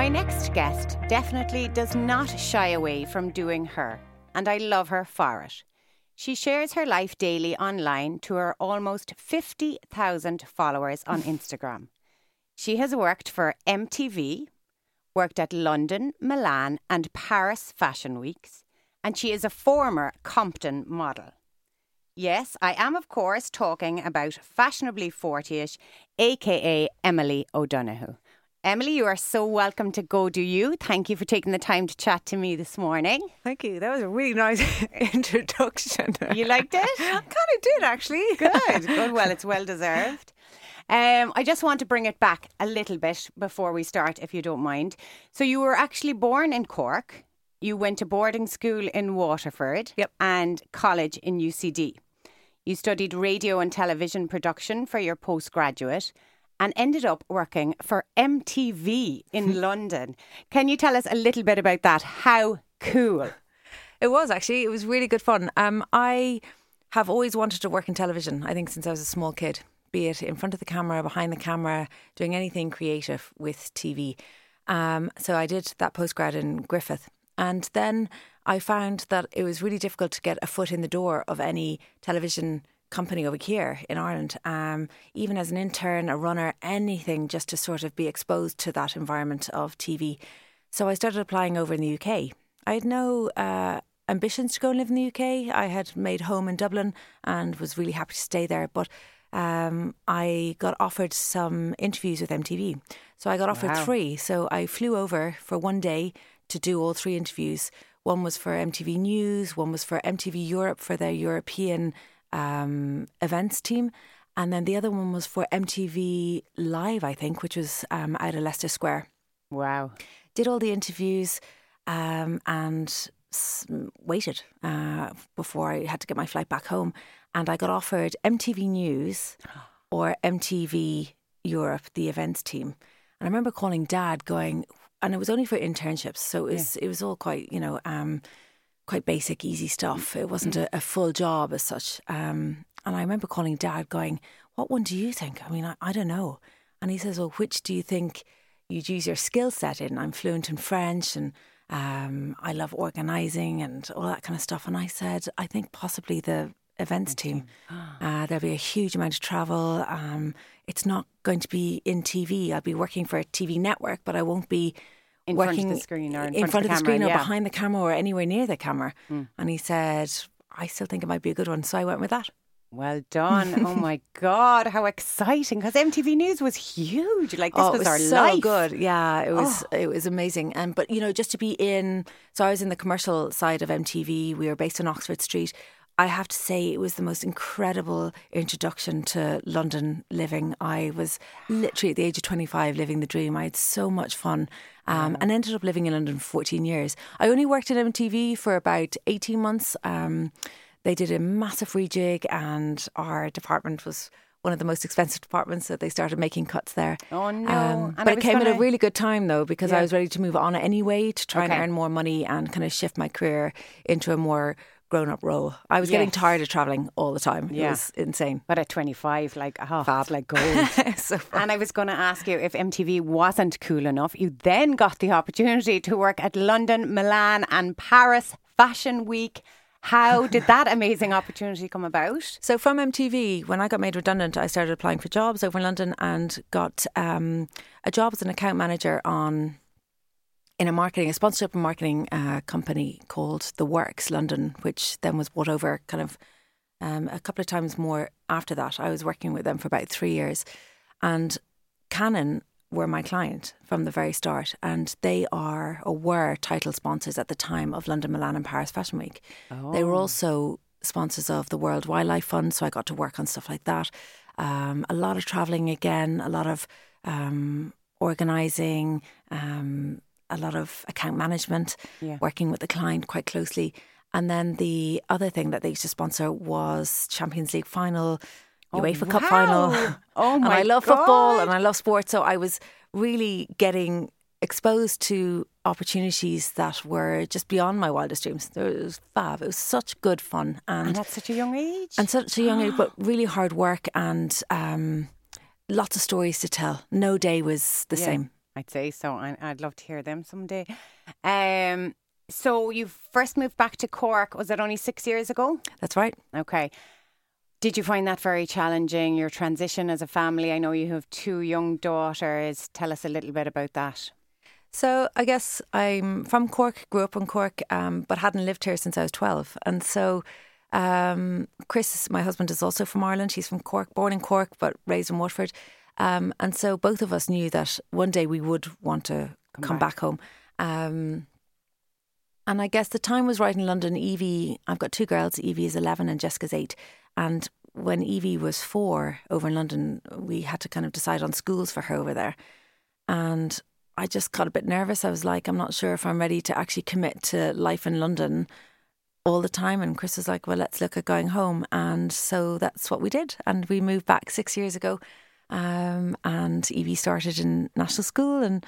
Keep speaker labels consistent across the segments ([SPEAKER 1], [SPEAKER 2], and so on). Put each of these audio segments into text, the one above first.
[SPEAKER 1] My next guest definitely does not shy away from doing her, and I love her for it. She shares her life daily online to her almost 50,000 followers on Instagram. She has worked for MTV, worked at London, Milan, and Paris Fashion Weeks, and she is a former Compton model. Yes, I am, of course, talking about fashionably 40 ish, aka Emily O'Donoghue. Emily, you are so welcome to Go Do You. Thank you for taking the time to chat to me this morning.
[SPEAKER 2] Thank you. That was a really nice introduction.
[SPEAKER 1] You liked it?
[SPEAKER 2] I kind of did, actually.
[SPEAKER 1] Good, good. Well, it's well deserved. Um, I just want to bring it back a little bit before we start, if you don't mind. So, you were actually born in Cork. You went to boarding school in Waterford
[SPEAKER 2] Yep.
[SPEAKER 1] and college in UCD. You studied radio and television production for your postgraduate and ended up working for MTV in London. Can you tell us a little bit about that? How cool.
[SPEAKER 2] It was actually. It was really good fun. Um, I have always wanted to work in television. I think since I was a small kid, be it in front of the camera, behind the camera, doing anything creative with TV. Um, so I did that postgrad in Griffith, and then I found that it was really difficult to get a foot in the door of any television company over here in Ireland. Um, even as an intern, a runner, anything just to sort of be exposed to that environment of TV. So I started applying over in the UK. I had no uh, ambitions to go and live in the UK. I had made home in Dublin and was really happy to stay there. But um, I got offered some interviews with MTV. So I got offered
[SPEAKER 1] Wow.
[SPEAKER 2] three. So I flew over for one day to do all three interviews. One was for MTV News, one was for MTV Europe for their European um, events team. And then the other one was for MTV Live, I think, which was um, out of Leicester Square
[SPEAKER 1] Wow.
[SPEAKER 2] did all the interviews um, and s- waited uh, before I had to get my flight back home. And I got offered MTV News or MTV Europe, the events team. And I remember calling dad going, and it was only for internships. So it was, it was all quite, you know, um, quite basic, easy stuff. It wasn't a, a full job as such. Um, and I remember calling dad going, What one do you think? I mean, I, I don't know. And he says, Well, which do you think you'd use your skill set in? I'm fluent in French and um, I love organising and all that kind of stuff. And I said, I think possibly the events team. Uh, there'll be a huge amount of travel. Um, it's not going to be in TV. I'll be working for a TV network, but I won't be
[SPEAKER 1] In front of
[SPEAKER 2] working
[SPEAKER 1] the screen or in
[SPEAKER 2] in
[SPEAKER 1] front of the
[SPEAKER 2] screen or
[SPEAKER 1] yeah.
[SPEAKER 2] behind the camera or anywhere near the camera. Mm. And he said, I still think it might be a good one. So I went with that.
[SPEAKER 1] Well done. oh my God, how exciting. Because MTV News was huge. Like, this
[SPEAKER 2] oh,
[SPEAKER 1] was,
[SPEAKER 2] it
[SPEAKER 1] our
[SPEAKER 2] was so
[SPEAKER 1] life. Oh.
[SPEAKER 2] good. Yeah, it was oh. it was amazing. And but you know, just to be in so I was in the commercial side of MTV. We were based on Oxford Street. I have to say it was the most incredible introduction to London living. I was literally at the age of 25 living the dream. I had so much fun um, and ended up living in London for 14 years. I only worked at MTV for about 18 months. Um, they did a massive rejig and our department was one of the most expensive departments so they started making cuts there
[SPEAKER 1] Oh, no.
[SPEAKER 2] um,
[SPEAKER 1] And
[SPEAKER 2] but it came at a really good time though because
[SPEAKER 1] Yeah.
[SPEAKER 2] I was ready to move on anyway to try
[SPEAKER 1] Okay.
[SPEAKER 2] and earn more money and kind of shift my career into a more grown-up role. I was getting tired of traveling all the time.
[SPEAKER 1] Yeah.
[SPEAKER 2] It was insane.
[SPEAKER 1] But at 25, like, oh, it's like gold.
[SPEAKER 2] so
[SPEAKER 1] and I was going to ask you if MTV wasn't cool enough. You then got the opportunity to work at London, Milan, and Paris Fashion Week. How did that amazing opportunity come about?
[SPEAKER 2] So from MTV, when I got made redundant, I started applying for jobs over in London and got um, a job as an account manager on in a marketing, a sponsorship and marketing uh, company called The Works London, which then was bought over kind of um, a couple of times more after that. I was working with them for about three years, and Canon were my client from the very start, and they are or were title sponsors at the time of London, Milan, and Paris Fashion Week. They were also sponsors of the World Wildlife Fund, so I got to work on stuff like that. Um, a lot of traveling again, a lot of um, organising, um, a lot of account management,
[SPEAKER 1] Yeah.
[SPEAKER 2] working with the client quite closely. And then the other thing that they used to sponsor was Champions League final, UEFA Cup final.
[SPEAKER 1] wow. Oh
[SPEAKER 2] and I love football and I love sports. So I was really getting exposed to opportunities that were just beyond my wildest dreams. It was fab. It was such good fun
[SPEAKER 1] And
[SPEAKER 2] and
[SPEAKER 1] at such a young age.
[SPEAKER 2] and such a young age, but really hard work and um, lots of stories to tell. No day was the
[SPEAKER 1] Yeah.
[SPEAKER 2] same.
[SPEAKER 1] I'd say so. I, I'd love to hear them someday. Um, so you first moved back to Cork. Was that only six years ago?
[SPEAKER 2] That's right.
[SPEAKER 1] Okay. Did you find that very challenging? Your transition as a family. I know you have two young daughters. Tell us a little bit about that.
[SPEAKER 2] So I guess I'm from Cork, grew up in Cork, um, but hadn't lived here since I was 12. And so um, Chris, my husband, is also from Ireland. He's from Cork, born in Cork, but raised in Waterford. Um, and so both of us knew that one day we would want to come, come back. back. home. Um, and I guess the time was right in London. Evie, I've got two girls. Evie is 11 and Jessica's eight. And when Evie was four over in London, we had to kind of decide on schools for her over there. And I just got a bit nervous. I was like, I'm not sure if I'm ready to actually commit to life in London all the time. And Chris was like, well, let's look at going home. And so that's what we did. And we moved back six years ago. Um, and Evie started in national school and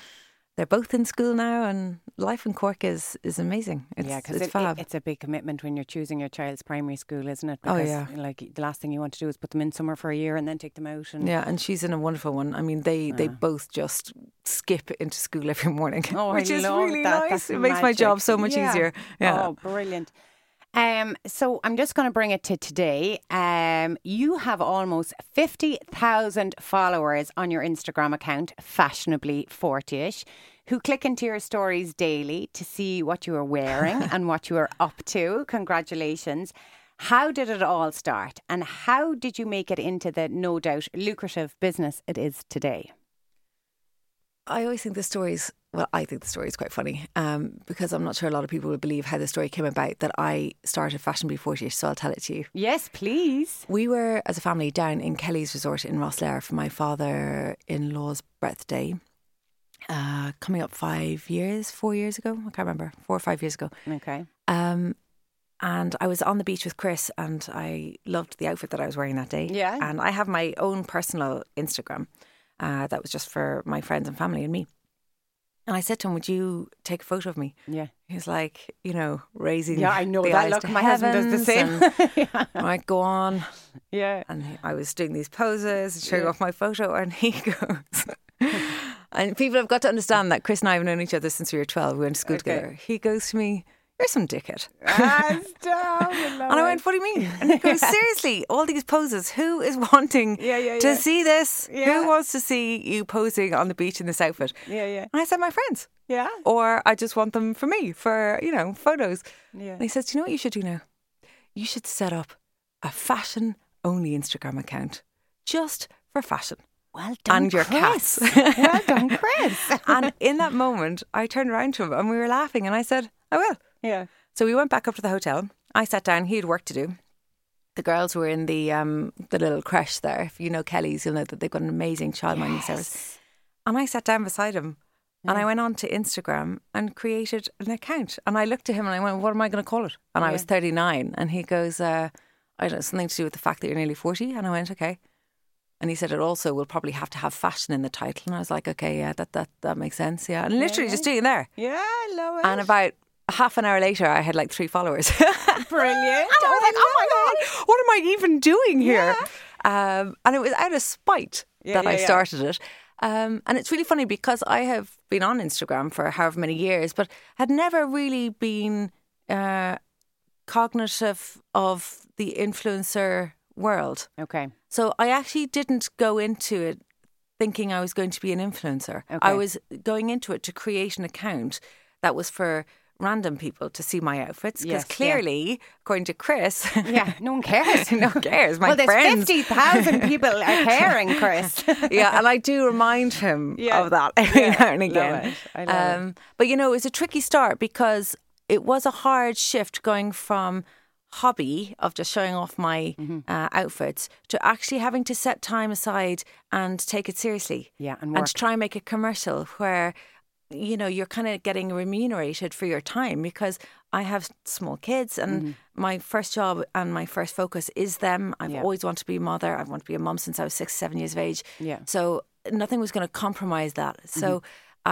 [SPEAKER 2] they're both in school now, and life in Cork is is amazing. It's,
[SPEAKER 1] yeah,
[SPEAKER 2] because
[SPEAKER 1] it,
[SPEAKER 2] fab.
[SPEAKER 1] It, it's a big commitment when you're choosing your child's primary school, isn't it?
[SPEAKER 2] Oh, yeah.
[SPEAKER 1] Like the last thing you want to do is put them in somewhere for a year and then take them out. And
[SPEAKER 2] yeah, and she's in a wonderful one. I mean, they they both just skip into school every morning,
[SPEAKER 1] oh,
[SPEAKER 2] which
[SPEAKER 1] I
[SPEAKER 2] is
[SPEAKER 1] love
[SPEAKER 2] really
[SPEAKER 1] that.
[SPEAKER 2] nice.
[SPEAKER 1] That's
[SPEAKER 2] it makes my job so much
[SPEAKER 1] Yeah.
[SPEAKER 2] easier. Yeah.
[SPEAKER 1] Oh, brilliant. Um, so I'm just going to bring it to today. Um, you have almost 50,000 followers on your Instagram account, fashionably 40ish, who click into your stories daily to see what you are wearing and what you are up to. Congratulations. How did it all start and how did you make it into the no doubt lucrative business it is today?
[SPEAKER 2] I always think the story's well, I think the story is quite funny um, because I'm not sure a lot of people would believe how the story came about that I started Fashion Before 40 so I'll tell it to you.
[SPEAKER 1] Yes, please.
[SPEAKER 2] We were, as a family, down in Kelly's Resort in Rosslare for my father in law's birthday. Uh, coming up five years, four years ago, I can't remember, four or five years ago.
[SPEAKER 1] Okay.
[SPEAKER 2] Um, and I was on the beach with Chris, and I loved the outfit that I was wearing that day.
[SPEAKER 1] Yeah.
[SPEAKER 2] And I have my own personal Instagram uh, that was just for my friends and family and me. And I said to him, "Would you take a photo of me?"
[SPEAKER 1] Yeah.
[SPEAKER 2] He's like, you know, raising.
[SPEAKER 1] Yeah, I know
[SPEAKER 2] the
[SPEAKER 1] that look. My husband does the same.
[SPEAKER 2] like, go on.
[SPEAKER 1] yeah.
[SPEAKER 2] And he- I was doing these poses and showing
[SPEAKER 1] Yeah.
[SPEAKER 2] off my photo, and he goes. and people have got to understand that Chris and I have known each other since we were 12. We went to school
[SPEAKER 1] Okay.
[SPEAKER 2] together. He goes to me, You're some dickhead.
[SPEAKER 1] Ah, stop.
[SPEAKER 2] And I went, What do you mean? And he goes, Seriously, all these poses, who is wanting
[SPEAKER 1] Yeah, yeah,
[SPEAKER 2] to see this?
[SPEAKER 1] Yeah.
[SPEAKER 2] Who wants to see you posing on the beach in this outfit?
[SPEAKER 1] Yeah, yeah.
[SPEAKER 2] And I said, My friends.
[SPEAKER 1] Yeah.
[SPEAKER 2] Or I just want them for me, for, you know, photos.
[SPEAKER 1] Yeah.
[SPEAKER 2] And he says, Do you know what you should do now? You should set up a fashion only Instagram account just for fashion.
[SPEAKER 1] Well done,
[SPEAKER 2] And your
[SPEAKER 1] Chris.
[SPEAKER 2] cats.
[SPEAKER 1] well done, Chris.
[SPEAKER 2] And in that moment, I turned around to him and we were laughing, and I said, I will.
[SPEAKER 1] yeah.
[SPEAKER 2] So we went back up to the hotel. I sat down. He had work to do. The girls were in the um, the little creche there. If you know Kelly's, you'll know that they've got an amazing childminding service. And I sat down beside him, and I went on to Instagram and created an account. And I looked at him and I went, "What am I going to call it?" And I was thirty nine, and he goes, uh, "I don't know, something to do with the fact that you're nearly 40. And I went, "Okay." And he said, "It also will probably have to have fashion in the title." And I was like, "Okay, yeah, that that that makes sense, yeah." And literally just doing there.
[SPEAKER 1] Yeah, I love it.
[SPEAKER 2] And about half an hour later, I had like three followers.
[SPEAKER 1] Brilliant.
[SPEAKER 2] And I was like, oh my God, what am I even doing here?
[SPEAKER 1] Yeah.
[SPEAKER 2] Um, and it was out of spite
[SPEAKER 1] Yeah,
[SPEAKER 2] that
[SPEAKER 1] yeah,
[SPEAKER 2] I
[SPEAKER 1] yeah.
[SPEAKER 2] started it. Um, and it's really funny because I have been on Instagram for however many years, but had never really been uh, cognitive of the influencer world.
[SPEAKER 1] Okay.
[SPEAKER 2] So I actually didn't go into it thinking I was going to be an influencer. I was going into it to create an account that was for random people to see my outfits because
[SPEAKER 1] Yes, yeah.
[SPEAKER 2] clearly, according to Chris,
[SPEAKER 1] Yeah, no one cares.
[SPEAKER 2] no one cares. My
[SPEAKER 1] well, there's
[SPEAKER 2] friends.
[SPEAKER 1] 50,000 people are caring, Chris.
[SPEAKER 2] yeah, and I do remind him
[SPEAKER 1] Yeah.
[SPEAKER 2] of that every
[SPEAKER 1] Yeah,
[SPEAKER 2] now and again.
[SPEAKER 1] it. I love it.
[SPEAKER 2] um, But you know, it was a tricky start because it was a hard shift going from hobby of just showing off my
[SPEAKER 1] Mm-hmm.
[SPEAKER 2] uh, outfits to actually having to set time aside and take it seriously.
[SPEAKER 1] Yeah, and
[SPEAKER 2] and to try and make a commercial where you know you're kind of getting remunerated for your time because I have small kids and
[SPEAKER 1] Mm-hmm.
[SPEAKER 2] my first job and my first focus is them. I've
[SPEAKER 1] Yeah.
[SPEAKER 2] always wanted to be a mother. I've wanted to be a mom since I was six, seven years of age.
[SPEAKER 1] Yeah.
[SPEAKER 2] So nothing was going to compromise that. So
[SPEAKER 1] Mm-hmm.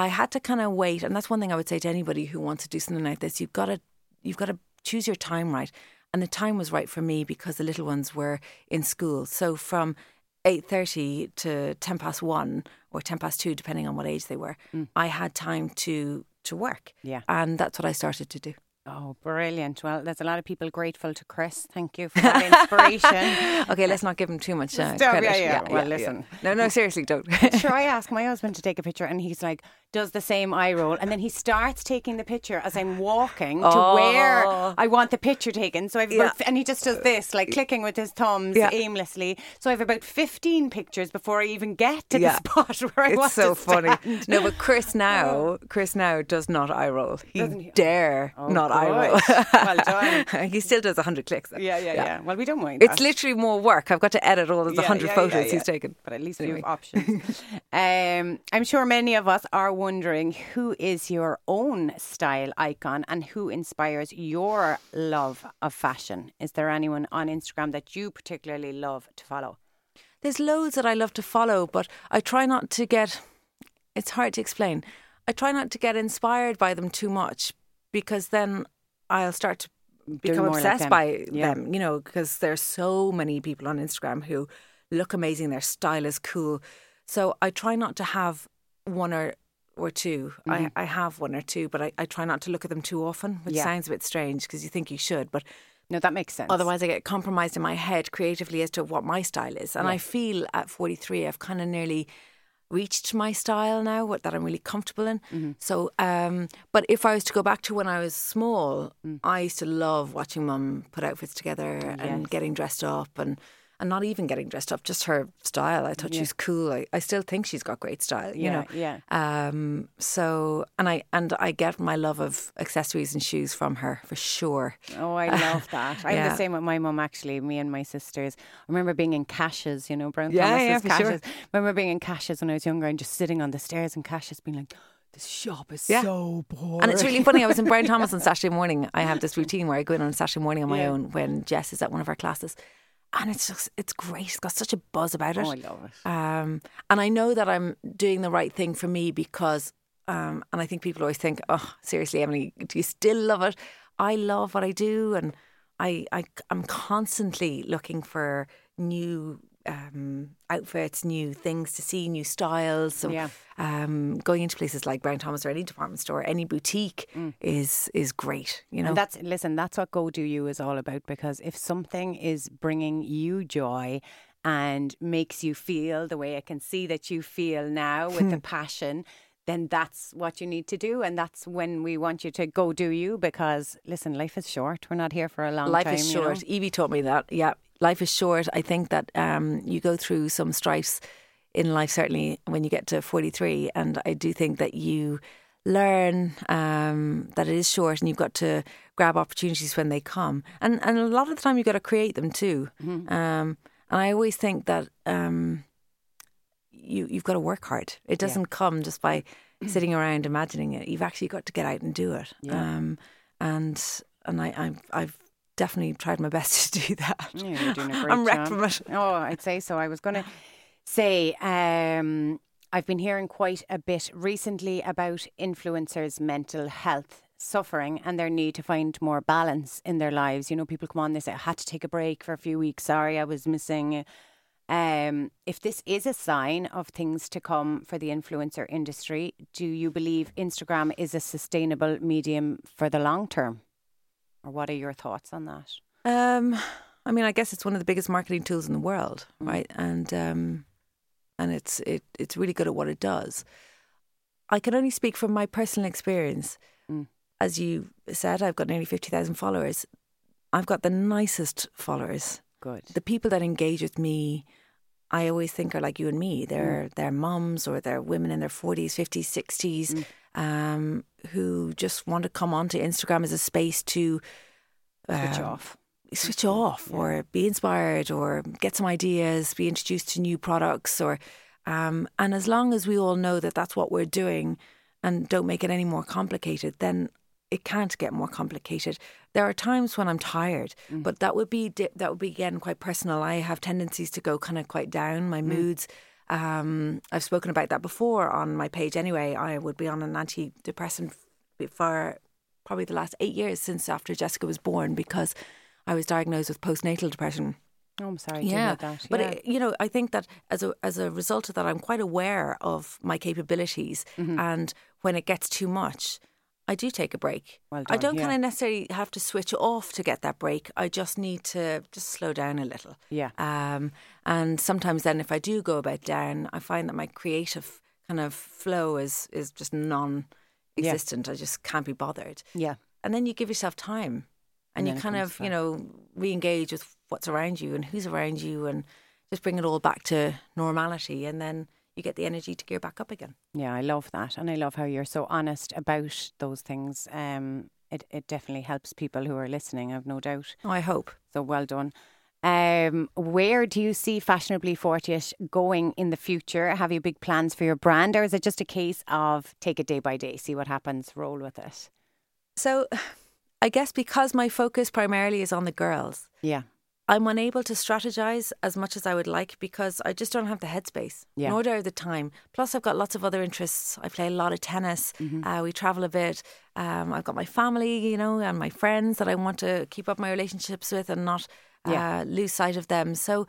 [SPEAKER 2] I had to kind of wait, and that's one thing I would say to anybody who wants to do something like this. You've got to you've got to choose your time right, and the time was right for me because the little ones were in school. So from eight thirty to ten past one or ten past two, depending on what age they were, I had time to to work.
[SPEAKER 1] Yeah.
[SPEAKER 2] and that's what I started to do.
[SPEAKER 1] Oh, brilliant. Well, there's a lot of people grateful to Chris. Thank you for that inspiration.
[SPEAKER 2] Okay, let's not give him too much uh,
[SPEAKER 1] Stop,
[SPEAKER 2] credit.
[SPEAKER 1] yeah, yeah. Well, listen.
[SPEAKER 2] No, no, seriously, don't.
[SPEAKER 1] sure, I ask my husband to take a picture, and he's like, does the same eye roll, and then he starts taking the picture as I'm walking to
[SPEAKER 2] Oh.
[SPEAKER 1] where I want the picture taken. So I've
[SPEAKER 2] Yeah.
[SPEAKER 1] and he just does this, like clicking with his thumbs
[SPEAKER 2] Yeah.
[SPEAKER 1] aimlessly. So I have about 15 pictures before I even get to
[SPEAKER 2] Yeah.
[SPEAKER 1] the spot where I
[SPEAKER 2] it's
[SPEAKER 1] want It's
[SPEAKER 2] so
[SPEAKER 1] to
[SPEAKER 2] funny. No, but Chris now, Chris now does not eye roll. He
[SPEAKER 1] he?
[SPEAKER 2] dare
[SPEAKER 1] Oh,
[SPEAKER 2] not eye roll.
[SPEAKER 1] Well done.
[SPEAKER 2] he still does hundred clicks. though.
[SPEAKER 1] Yeah, yeah, yeah, Well, we don't mind.
[SPEAKER 2] It's literally more work. I've got to edit all of the hundred photos he's taken.
[SPEAKER 1] But at least
[SPEAKER 2] Anyway.
[SPEAKER 1] we have options. um, I'm sure many of us are wondering who is your own style icon and who inspires your love of fashion. Is there anyone on Instagram that you particularly love to follow?
[SPEAKER 2] There's loads that I love to follow, but I try not to get. It's hard to explain. I try not to get inspired by them too much because then I'll start to become
[SPEAKER 1] more like
[SPEAKER 2] obsessed
[SPEAKER 1] them.
[SPEAKER 2] by
[SPEAKER 1] Yeah.
[SPEAKER 2] them. You know, because there's so many people on Instagram who look amazing. Their style is cool. So I try not to have one or or 2
[SPEAKER 1] Mm-hmm.
[SPEAKER 2] I, I have one or two, but I, I try not to look at them too often, which
[SPEAKER 1] Yeah.
[SPEAKER 2] sounds a bit strange because you think you should, but
[SPEAKER 1] No, that makes sense.
[SPEAKER 2] Otherwise, I get compromised in my head creatively as to what my style is. And I feel at 43, I've kind of nearly reached my style now, what that I'm really comfortable in.
[SPEAKER 1] Mm-hmm.
[SPEAKER 2] So, um, but if I was to go back to when I was small,
[SPEAKER 1] Mm.
[SPEAKER 2] I used to love watching mum put outfits together and getting dressed up and. And not even getting dressed up, just her style. I thought she was cool. I, I still think she's got great style. You
[SPEAKER 1] Yeah,
[SPEAKER 2] know,
[SPEAKER 1] yeah.
[SPEAKER 2] Um, so and I and I get my love of accessories and shoes from her for sure.
[SPEAKER 1] Oh, I love that. I'm
[SPEAKER 2] Yeah.
[SPEAKER 1] the same with my mum, actually. Me and my sisters. I remember being in Cash's, you know, Brown
[SPEAKER 2] Yeah,
[SPEAKER 1] Thomas's
[SPEAKER 2] yeah, for sure.
[SPEAKER 1] I remember being in Cash's when I was younger and just sitting on the stairs in Cash's being like, this shop is
[SPEAKER 2] Yeah.
[SPEAKER 1] so boring.
[SPEAKER 2] And it's really funny. I was in Brown Thomas on Saturday morning. I have this routine where I go in on Saturday morning on my
[SPEAKER 1] Yeah.
[SPEAKER 2] own when Jess is at one of our classes. And it's just, it's great. It's got such a buzz about it.
[SPEAKER 1] Oh, I love it.
[SPEAKER 2] Um, and I know that I'm doing the right thing for me because, um, and I think people always think, oh, seriously, Emily, do you still love it? I love what I do. And I, I, I'm constantly looking for new um, outfits, new things to see, new styles. So,
[SPEAKER 1] Yeah.
[SPEAKER 2] um, going into places like Brown Thomas or any department store, any boutique is is great. You know,
[SPEAKER 1] And that's listen, that's what Go Do You is all about because if something is bringing you joy and makes you feel the way I can see that you feel now with the passion, then that's what you need to do and that's when we want you to go do you because listen, life is short. We're not here for a long
[SPEAKER 2] life
[SPEAKER 1] time.
[SPEAKER 2] is
[SPEAKER 1] you know?
[SPEAKER 2] short. Evie taught me that. Yeah, life is short. I think that um, you go through some strifes in life, certainly when you get to 43. And I do think that you learn um, that it is short and you've got to grab opportunities when they come. And, and a lot of the time you've got to create them too.
[SPEAKER 1] Mm-hmm.
[SPEAKER 2] Um, and I always think that um, you, you've got to work hard. It doesn't come just by sitting around imagining it. You've actually got to get out and do it.
[SPEAKER 1] Yeah.
[SPEAKER 2] Um, and and I, I've, I've definitely tried my best to do that.
[SPEAKER 1] Yeah, you're doing a great
[SPEAKER 2] I'm wrecked
[SPEAKER 1] job.
[SPEAKER 2] from it.
[SPEAKER 1] Oh, I'd say so. I was going to say, um, I've been hearing quite a bit recently about influencers' mental health suffering and their need to find more balance in their lives. You know, people come on, they say, I had to take a break for a few weeks. Sorry, I was missing. Um, if this is a sign of things to come for the influencer industry, do you believe Instagram is a sustainable medium for the long term? Or what are your thoughts on that?
[SPEAKER 2] Um, I mean, I guess it's one of the biggest marketing tools in the world,
[SPEAKER 1] Mm.
[SPEAKER 2] right? And um, and it's it it's really good at what it does. I can only speak from my personal experience.
[SPEAKER 1] Mm.
[SPEAKER 2] As you said, I've got nearly fifty thousand followers. I've got the nicest followers.
[SPEAKER 1] Good.
[SPEAKER 2] the people that engage with me, I always think are like you and me. They're
[SPEAKER 1] Mm.
[SPEAKER 2] they're mums or they're women in their forties, fifties, sixties,
[SPEAKER 1] Mm.
[SPEAKER 2] um, who just want to come onto Instagram as a space to
[SPEAKER 1] Switch
[SPEAKER 2] um,
[SPEAKER 1] off.
[SPEAKER 2] switch off or be inspired or get some ideas, be introduced to new products or um, and as long as we all know that that's what we're doing and don't make it any more complicated, then it can't get more complicated. There are times when I'm tired, but that would be that would be again quite personal. I have tendencies to go kind of quite down, my moods. Um, I've spoken about that before on my page. Anyway, I would be on an antidepressant for probably the last eight years since after Jessica was born because I was diagnosed with postnatal depression
[SPEAKER 1] Oh, I'm sorry
[SPEAKER 2] yeah,
[SPEAKER 1] that.
[SPEAKER 2] but
[SPEAKER 1] yeah.
[SPEAKER 2] it, you know, I think that as a as a result of that, I'm quite aware of my capabilities,
[SPEAKER 1] Mm-hmm.
[SPEAKER 2] and when it gets too much, I do take a break.
[SPEAKER 1] Well done, I
[SPEAKER 2] don't
[SPEAKER 1] yeah.
[SPEAKER 2] kind of necessarily have to switch off to get that break. I just need to just slow down a little.
[SPEAKER 1] Yeah.
[SPEAKER 2] Um, and sometimes then, if I do go about down, I find that my creative kind of flow is is just non-existent. I just can't be bothered.
[SPEAKER 1] yeah.
[SPEAKER 2] And then you give yourself time,
[SPEAKER 1] And
[SPEAKER 2] and, you kind of you know re-engage with what's around you and who's around you, and just bring it all back to normality, and then you get the energy to gear back up again.
[SPEAKER 1] Yeah, I love that, and I love how you're so honest about those things. Um, it it definitely helps people who are listening. I've no doubt.
[SPEAKER 2] Oh, I hope.
[SPEAKER 1] So well done. Um, where do you see Fashionably Fortyish going in the future? Have you big plans for your brand, or is it just a case of take it day by day, see what happens, roll with it?
[SPEAKER 2] So, I guess because my focus primarily is on the girls,
[SPEAKER 1] Yeah,
[SPEAKER 2] I'm unable to strategize as much as I would like because I just don't have the headspace,
[SPEAKER 1] Yeah.
[SPEAKER 2] nor do I have the time. Plus, I've got lots of other interests. I play a lot of tennis.
[SPEAKER 1] Mm-hmm.
[SPEAKER 2] Uh, we travel a bit. Um, I've got my family, you know, and my friends that I want to keep up my relationships with and not uh,
[SPEAKER 1] Yeah.
[SPEAKER 2] lose sight of them. So,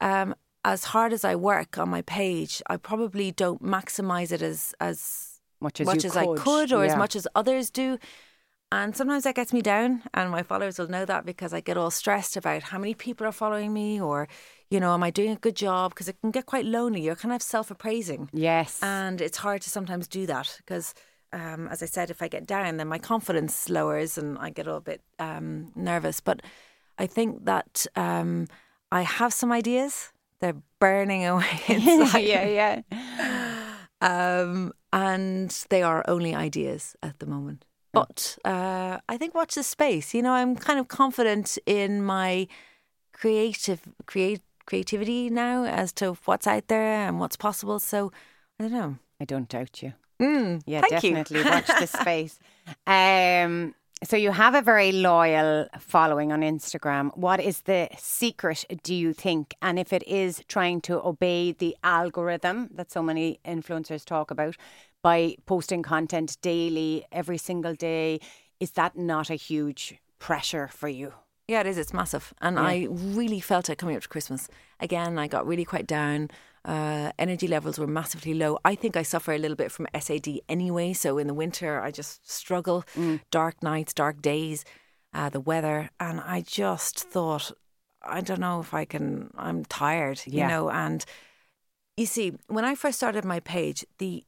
[SPEAKER 2] um, as hard as I work on my page, I probably don't maximize it as as
[SPEAKER 1] much as
[SPEAKER 2] much as I
[SPEAKER 1] could,
[SPEAKER 2] could or
[SPEAKER 1] yeah.
[SPEAKER 2] as much as others do. And sometimes that gets me down, and my followers will know that because I get all stressed about how many people are following me, or, you know, am I doing a good job? Because it can get quite lonely. You're kind of self appraising.
[SPEAKER 1] Yes,
[SPEAKER 2] And it's hard to sometimes do that because, um, as I said, if I get down, then my confidence lowers and I get a little bit um, nervous. But I think that um, I have some ideas. They're burning away inside.
[SPEAKER 1] yeah, yeah.
[SPEAKER 2] Um, and they are only ideas at the moment. But uh, I think watch the space. You know, I'm kind of confident in my creative create creativity now as to what's out there and what's possible. So I don't know.
[SPEAKER 1] I don't doubt you.
[SPEAKER 2] Mm,
[SPEAKER 1] Yeah,
[SPEAKER 2] thank you.
[SPEAKER 1] definitely watch the space. Um, so you have a very loyal following on Instagram. What is the secret, do you think? And if it is trying to obey the algorithm that so many influencers talk about by posting content daily, every single day, is that not a huge pressure for you?
[SPEAKER 2] Yeah, it is. It's massive. And
[SPEAKER 1] Yeah.
[SPEAKER 2] I really felt it coming up to Christmas. Again, I got really quite down. Uh, energy levels were massively low. I think I suffer a little bit from SAD anyway. So in the winter, I just struggle. Dark nights, dark days, uh, the weather. And I just thought, I don't know if I can, I'm tired, you
[SPEAKER 1] Yeah.
[SPEAKER 2] know. And you see, when I first started my page, the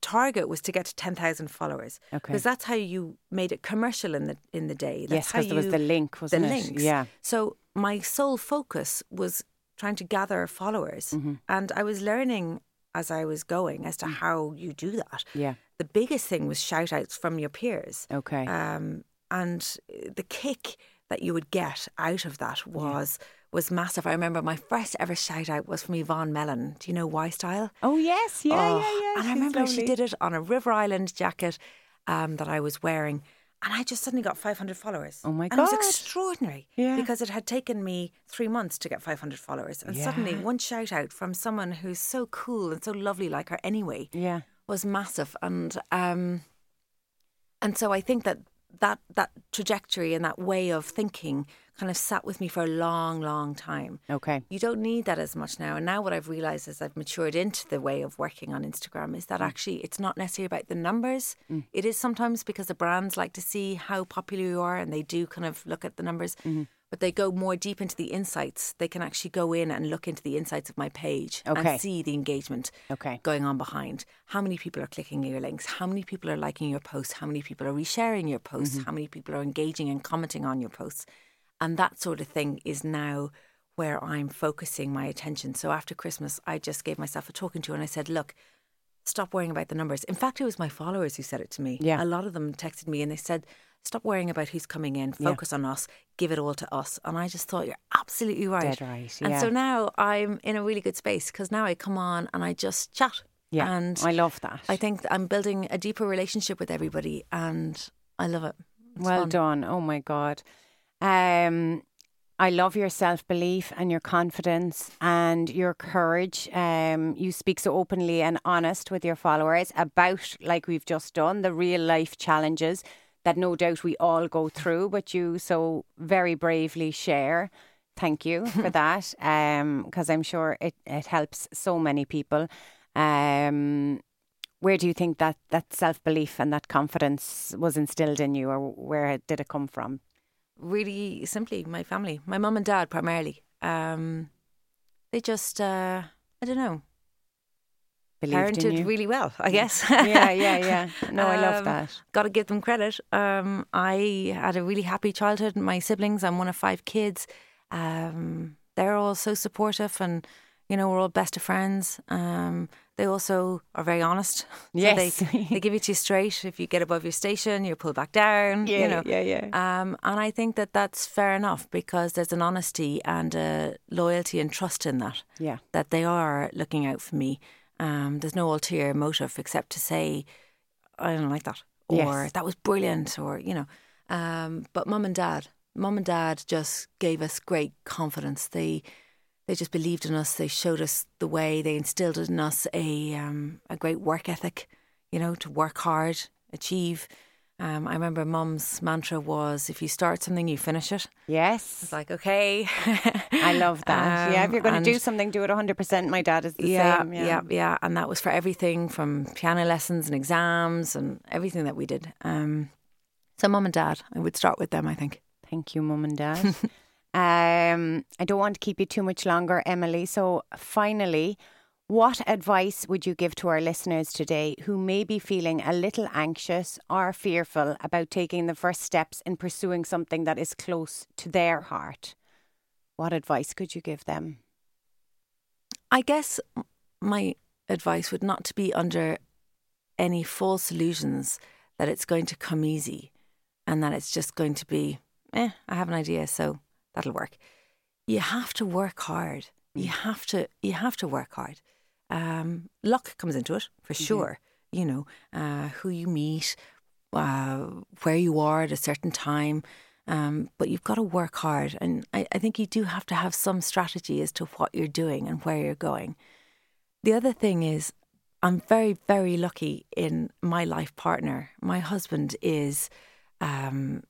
[SPEAKER 2] target was to get to 10,000 followers
[SPEAKER 1] Okay.
[SPEAKER 2] because that's how you made it commercial in the in the day. That's
[SPEAKER 1] yes, because there was the link, wasn't
[SPEAKER 2] the
[SPEAKER 1] it?
[SPEAKER 2] links.
[SPEAKER 1] Yeah.
[SPEAKER 2] So my sole focus was trying to gather followers,
[SPEAKER 1] Mm-hmm.
[SPEAKER 2] and I was learning as I was going as to
[SPEAKER 1] Mm.
[SPEAKER 2] how you do that.
[SPEAKER 1] Yeah.
[SPEAKER 2] The biggest thing was shout outs from your peers.
[SPEAKER 1] Okay.
[SPEAKER 2] Um, and the kick that you would get out of that was was massive. I remember my first ever shout out was from Yvonne Mellon. Do you know Y Style?
[SPEAKER 1] oh, yes. Yeah,
[SPEAKER 2] Oh,
[SPEAKER 1] yeah, yeah.
[SPEAKER 2] And I remember she did it on a River Island jacket um, that I was wearing. And I just suddenly got 500 followers.
[SPEAKER 1] Oh my God.
[SPEAKER 2] And it was extraordinary.
[SPEAKER 1] Yeah.
[SPEAKER 2] Because it had taken me three months to get 500 followers. And suddenly one shout out from someone who's so cool and so lovely like her anyway
[SPEAKER 1] Yeah.
[SPEAKER 2] was massive. And um, and so I think that that that trajectory and that way of thinking kind of sat with me for a long, long time.
[SPEAKER 1] Okay.
[SPEAKER 2] You don't need that as much now. And now what I've realized as I've matured into the way of working on Instagram is
[SPEAKER 1] Mm.
[SPEAKER 2] that actually it's not necessarily about the numbers. It is sometimes because the brands like to see how popular you are and they do kind of look at the numbers.
[SPEAKER 1] Mm-hmm.
[SPEAKER 2] But they go more deep into the insights. They can actually go in and look into the insights of my page
[SPEAKER 1] Okay.
[SPEAKER 2] and see the engagement
[SPEAKER 1] Okay.
[SPEAKER 2] going on behind. How many people are clicking your links? How many people are liking your posts? How many people are resharing your posts? How many people are engaging and commenting on your posts? And that sort of thing is now where I'm focusing my attention. So after Christmas, I just gave myself a talking to and I said, look, stop worrying about the numbers. In fact, it was my followers who said it to me.
[SPEAKER 1] Yeah.
[SPEAKER 2] A lot of them texted me and they said, stop worrying about who's coming in, focus on us, give it all to us. And I just thought, you're absolutely right.
[SPEAKER 1] Dead right, Yeah.
[SPEAKER 2] And so now I'm in a really good space because now I come on and I just chat.
[SPEAKER 1] Yeah.
[SPEAKER 2] And
[SPEAKER 1] I love that.
[SPEAKER 2] I think I'm building a deeper relationship with everybody and I love it. It's
[SPEAKER 1] well
[SPEAKER 2] fun.
[SPEAKER 1] done. Oh my God. Um, I love your self belief and your confidence and your courage. Um, you speak so openly and honest with your followers about, like we've just done, the real life challenges that no doubt we all go through, but you so very bravely share. Thank you for that, because I'm sure it, it helps so many people. Um, where do you think that, that self belief and that confidence was instilled in you, or where did it come from?
[SPEAKER 2] Really simply, my family, my mum and dad primarily. Um, they just, uh, I don't know,
[SPEAKER 1] Believed
[SPEAKER 2] parented really well, I guess.
[SPEAKER 1] yeah, yeah, yeah. No, I love
[SPEAKER 2] Um,
[SPEAKER 1] that.
[SPEAKER 2] Got to give them credit. Um, I had a really happy childhood. My siblings, I'm one of five kids. Um, they're all so supportive, and you know we're all best of friends. Um, they also are very honest. So
[SPEAKER 1] Yes.
[SPEAKER 2] they, they give it to you straight. If you get above your station, you're pulled back down.
[SPEAKER 1] Yeah,
[SPEAKER 2] you know.
[SPEAKER 1] yeah, yeah.
[SPEAKER 2] Um, and I think that that's fair enough because there's an honesty and a loyalty and trust in that
[SPEAKER 1] Yeah.
[SPEAKER 2] that they are looking out for me. Um, there's no ulterior motive except to say, I don't like that, or
[SPEAKER 1] Yes.
[SPEAKER 2] that was brilliant, or you know. Um, but mum and dad, mum and dad just gave us great confidence. They they just believed in us. They showed us the way. They instilled in us a um, a great work ethic. You know, to work hard, achieve. Um, I remember mum's mantra was, "If you start something, you finish it."
[SPEAKER 1] Yes.
[SPEAKER 2] It's like, okay,
[SPEAKER 1] I love that. yeah, if
[SPEAKER 2] Um,
[SPEAKER 1] you're going to do something, do it 100%. My dad is the
[SPEAKER 2] yeah,
[SPEAKER 1] same.
[SPEAKER 2] yeah, yeah, and that was for everything from piano lessons and exams and everything that we did. Um, so, mum and dad, I would start with them. I think.
[SPEAKER 1] Thank you, mum and dad. um, I don't want to keep you too much longer, Emily. So, finally, what advice would you give to our listeners today who may be feeling a little anxious or fearful about taking the first steps in pursuing something that is close to their heart? What advice could you give them?
[SPEAKER 2] I guess my advice would not to be under any false illusions that it's going to come easy and that it's just going to be, eh, I have an idea, so that'll work. You have to work hard. You have to you have to work hard. Um, luck comes into it for sure. You know uh, who you meet, uh, where you are at a certain time, um, but you've got to work hard. And I, I think you do have to have some strategy as to what you're doing and where you're going. The other thing is, I'm very, very lucky in my life partner. My husband is um,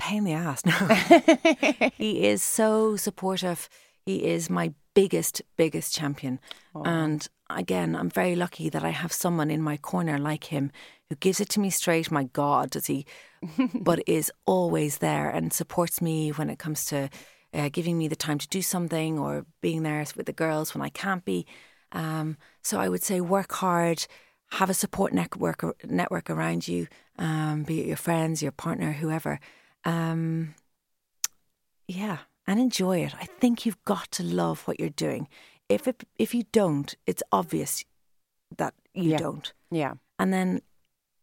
[SPEAKER 2] pain in the ass. No, he is so supportive. He is my biggest, biggest champion. And again, I'm very lucky that I have someone in my corner like him who gives it to me straight. My God, does he? but is always there and supports me when it comes to uh, giving me the time to do something or being there with the girls when I can't be. Um, so I would say work hard, have a support network network around you, um, be it your friends, your partner, whoever. Um, yeah, and enjoy it. I think you've got to love what you're doing. If it, if you don't, it's obvious that you
[SPEAKER 1] Yeah.
[SPEAKER 2] don't,
[SPEAKER 1] Yeah.
[SPEAKER 2] and then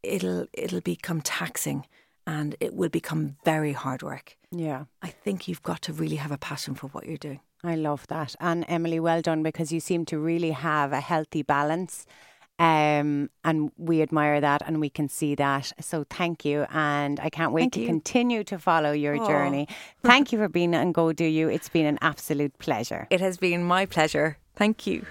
[SPEAKER 2] it'll it'll become taxing, and it will become very hard work.
[SPEAKER 1] Yeah.
[SPEAKER 2] I think you've got to really have a passion for what you're doing.
[SPEAKER 1] I love that. And Emily, well done because you seem to really have a healthy balance. Um, and we admire that and we can see that. So thank you. And I can't wait
[SPEAKER 2] Thank
[SPEAKER 1] to
[SPEAKER 2] you.
[SPEAKER 1] continue to follow your
[SPEAKER 2] Aw.
[SPEAKER 1] journey. Thank you for being on Go Do You. It's been an absolute pleasure.
[SPEAKER 2] It has been my pleasure. Thank you.